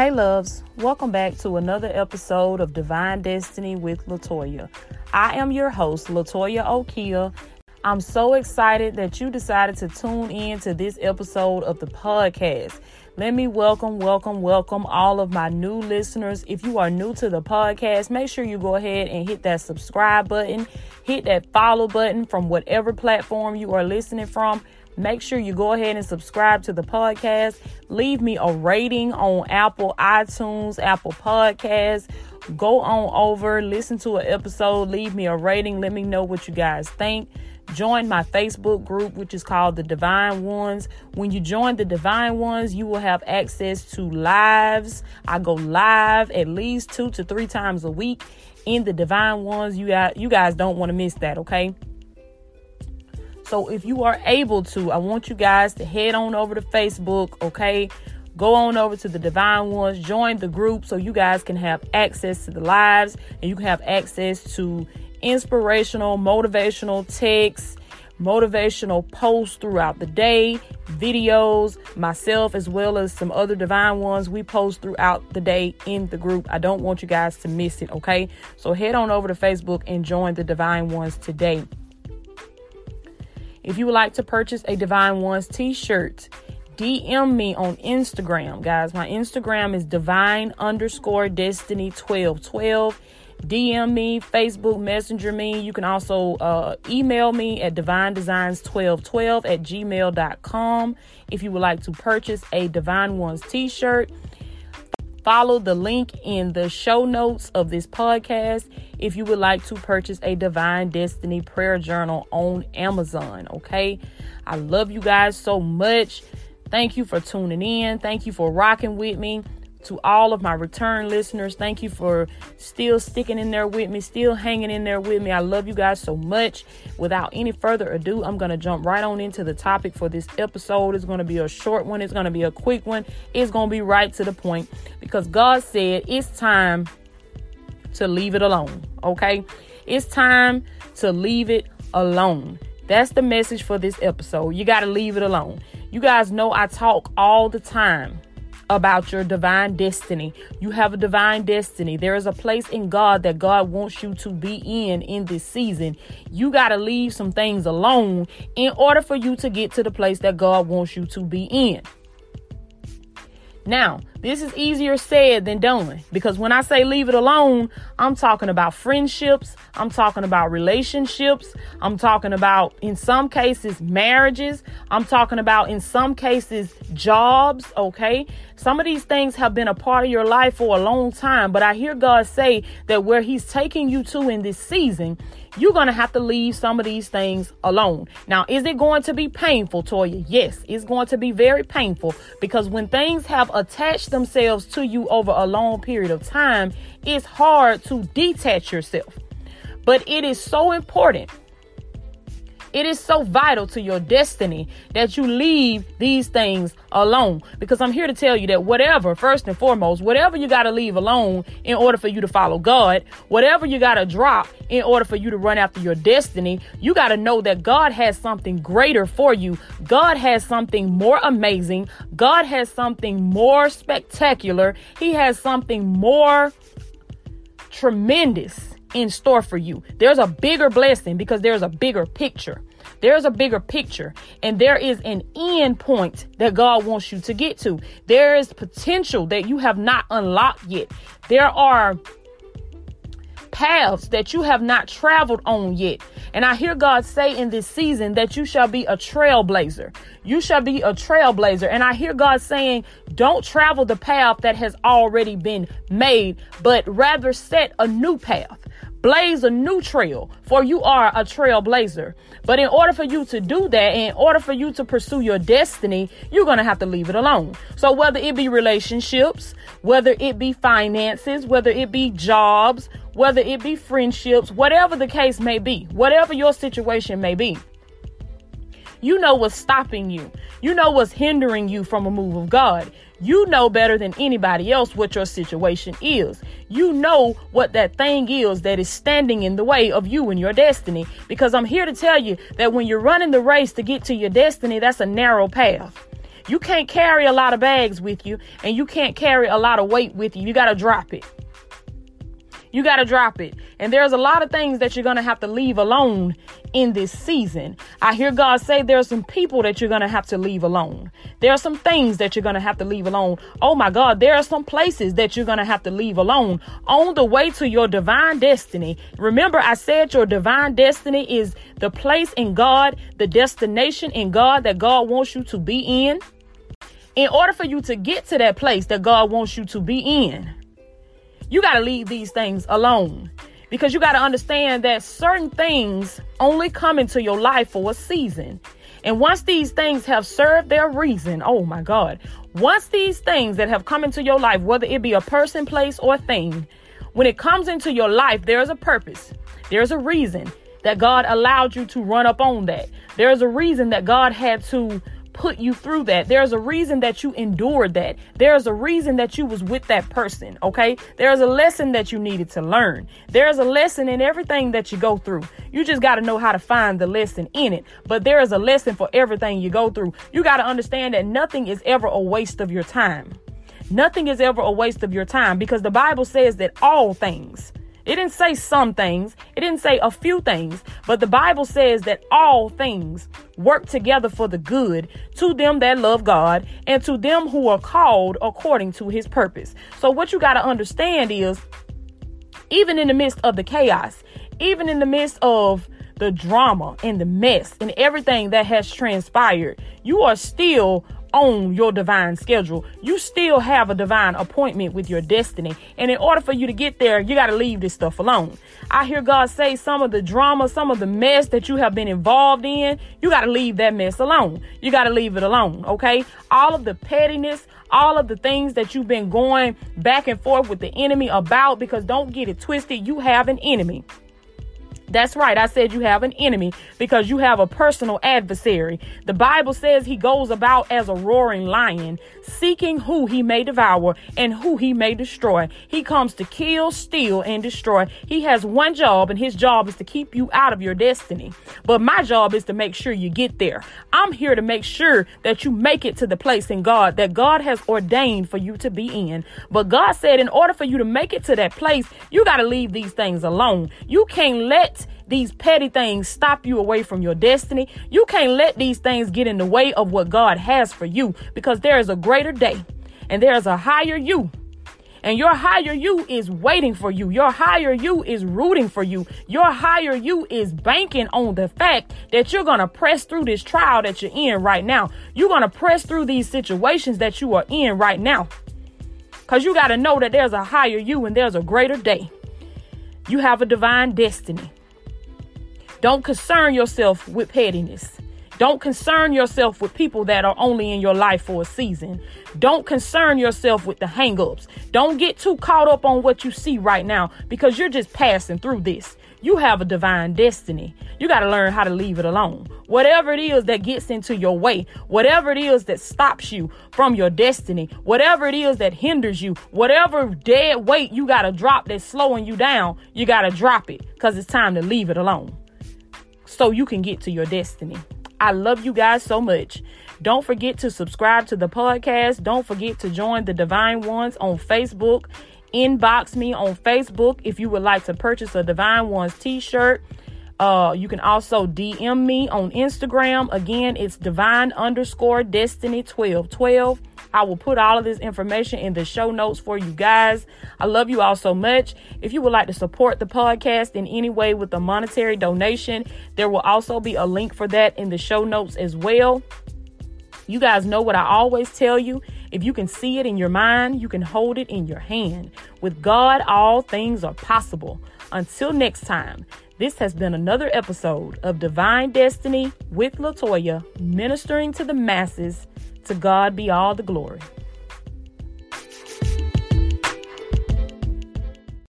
Hey, loves, welcome back to another episode of Divine Destiny with Latoya. I am your host, Latoya Okia. I'm so excited that you decided to tune in to this episode of the podcast. Let me welcome, welcome, welcome all of my new listeners. If you are new to the podcast, make sure you go ahead and hit that subscribe button, hit that follow button from whatever platform you are listening from. Make sure you go ahead and subscribe to the podcast. Leave me a rating on Apple iTunes, Apple Podcasts. Go on over, listen to an episode, leave me a rating. Let me know what you guys think. Join my Facebook group, which is called the Divine Ones. When you join the Divine Ones, you will have access to lives. I go live at least two to three times a week in the Divine Ones. You got you guys don't want to miss that, okay? So if you are able to, I want you guys to head on over to Facebook, okay? Go on over to the Divine Ones, join the group so you guys can have access to the lives and you can have access to inspirational, motivational texts, motivational posts throughout the day, videos, myself, as well as some other divine ones we post throughout the day in the group. I don't want you guys to miss it, okay? So head on over to Facebook and join the divine ones today. If you would like to purchase a Divine Ones t shirt, DM me on Instagram, guys. My Instagram is divine underscore destiny 1212. DM me, Facebook Messenger me. You can also uh, email me at divine designs 1212 at gmail.com if you would like to purchase a Divine Ones t shirt. Follow the link in the show notes of this podcast if you would like to purchase a Divine Destiny prayer journal on Amazon. Okay. I love you guys so much. Thank you for tuning in. Thank you for rocking with me to all of my return listeners. Thank you for still sticking in there with me, still hanging in there with me. I love you guys so much. Without any further ado, I'm going to jump right on into the topic for this episode. It's going to be a short one, it's going to be a quick one, it's going to be right to the point because God said it's time to leave it alone. Okay? It's time to leave it alone. That's the message for this episode. You got to leave it alone. You guys know I talk all the time about your divine destiny. You have a divine destiny. There is a place in God that God wants you to be in in this season. You got to leave some things alone in order for you to get to the place that God wants you to be in. Now, this is easier said than done because when I say leave it alone, I'm talking about friendships, I'm talking about relationships, I'm talking about, in some cases, marriages, I'm talking about, in some cases, jobs, okay? Some of these things have been a part of your life for a long time, but I hear God say that where He's taking you to in this season, you're going to have to leave some of these things alone. Now, is it going to be painful, Toya? Yes, it's going to be very painful because when things have attached themselves to you over a long period of time, it's hard to detach yourself. But it is so important it is so vital to your destiny that you leave these things alone. Because I'm here to tell you that whatever, first and foremost, whatever you got to leave alone in order for you to follow God, whatever you got to drop in order for you to run after your destiny, you got to know that God has something greater for you. God has something more amazing. God has something more spectacular. He has something more tremendous in store for you. There's a bigger blessing because there's a bigger picture. There's a bigger picture and there is an end point that God wants you to get to. There is potential that you have not unlocked yet. There are paths that you have not traveled on yet. And I hear God say in this season that you shall be a trailblazer. You shall be a trailblazer. And I hear God saying, don't travel the path that has already been made, but rather set a new path. Blaze a new trail, for you are a trailblazer. But in order for you to do that, in order for you to pursue your destiny, you're going to have to leave it alone. So whether it be relationships, whether it be finances, whether it be jobs, whether it be friendships, whatever the case may be, whatever your situation may be, you know what's stopping you. You know what's hindering you from a move of God. You know better than anybody else what your situation is. You know what that thing is that is standing in the way of you and your destiny. Because I'm here to tell you that when you're running the race to get to your destiny, that's a narrow path. You can't carry a lot of bags with you, and you can't carry a lot of weight with you. You got to drop it. You got to drop it. And there's a lot of things that you're going to have to leave alone in this season. I hear God say there are some people that you're going to have to leave alone. There are some things that you're going to have to leave alone. Oh my God, there are some places that you're going to have to leave alone on the way to your divine destiny. Remember, I said your divine destiny is the place in God, the destination in God that God wants you to be in. In order for you to get to that place that God wants you to be in, you got to leave these things alone because you got to understand that certain things only come into your life for a season. And once these things have served their reason, oh my God, once these things that have come into your life, whether it be a person, place, or thing, when it comes into your life, there's a purpose, there's a reason that God allowed you to run up on that. There's a reason that God had to put you through that. There's a reason that you endured that. There's a reason that you was with that person, okay? There's a lesson that you needed to learn. There's a lesson in everything that you go through. You just got to know how to find the lesson in it. But there is a lesson for everything you go through. You got to understand that nothing is ever a waste of your time. Nothing is ever a waste of your time because the Bible says that all things it didn't say some things, it didn't say a few things, but the Bible says that all things work together for the good to them that love God and to them who are called according to his purpose. So, what you got to understand is even in the midst of the chaos, even in the midst of the drama and the mess and everything that has transpired, you are still on your divine schedule. You still have a divine appointment with your destiny. And in order for you to get there, you got to leave this stuff alone. I hear God say some of the drama, some of the mess that you have been involved in, you got to leave that mess alone. You got to leave it alone, okay? All of the pettiness, all of the things that you've been going back and forth with the enemy about, because don't get it twisted, you have an enemy. That's right. I said you have an enemy because you have a personal adversary. The Bible says he goes about as a roaring lion, seeking who he may devour and who he may destroy. He comes to kill, steal, and destroy. He has one job, and his job is to keep you out of your destiny. But my job is to make sure you get there. I'm here to make sure that you make it to the place in God that God has ordained for you to be in. But God said, in order for you to make it to that place, you got to leave these things alone. You can't these petty things stop you away from your destiny. You can't let these things get in the way of what God has for you because there is a greater day and there is a higher you. And your higher you is waiting for you. Your higher you is rooting for you. Your higher you is banking on the fact that you're going to press through this trial that you're in right now. You're going to press through these situations that you are in right now. Because you got to know that there's a higher you and there's a greater day. You have a divine destiny. Don't concern yourself with pettiness. Don't concern yourself with people that are only in your life for a season. Don't concern yourself with the hangups. Don't get too caught up on what you see right now because you're just passing through this. You have a divine destiny. You got to learn how to leave it alone. Whatever it is that gets into your way, whatever it is that stops you from your destiny, whatever it is that hinders you, whatever dead weight you got to drop that's slowing you down, you got to drop it because it's time to leave it alone so you can get to your destiny. I love you guys so much. Don't forget to subscribe to the podcast. Don't forget to join the Divine Ones on Facebook. Inbox me on Facebook if you would like to purchase a Divine Ones t shirt. Uh, you can also DM me on Instagram. Again, it's divine underscore destiny 1212. I will put all of this information in the show notes for you guys. I love you all so much. If you would like to support the podcast in any way with a monetary donation, there will also be a link for that in the show notes as well. You guys know what I always tell you. If you can see it in your mind, you can hold it in your hand. With God, all things are possible. Until next time, this has been another episode of Divine Destiny with Latoya, ministering to the masses to God be all the glory.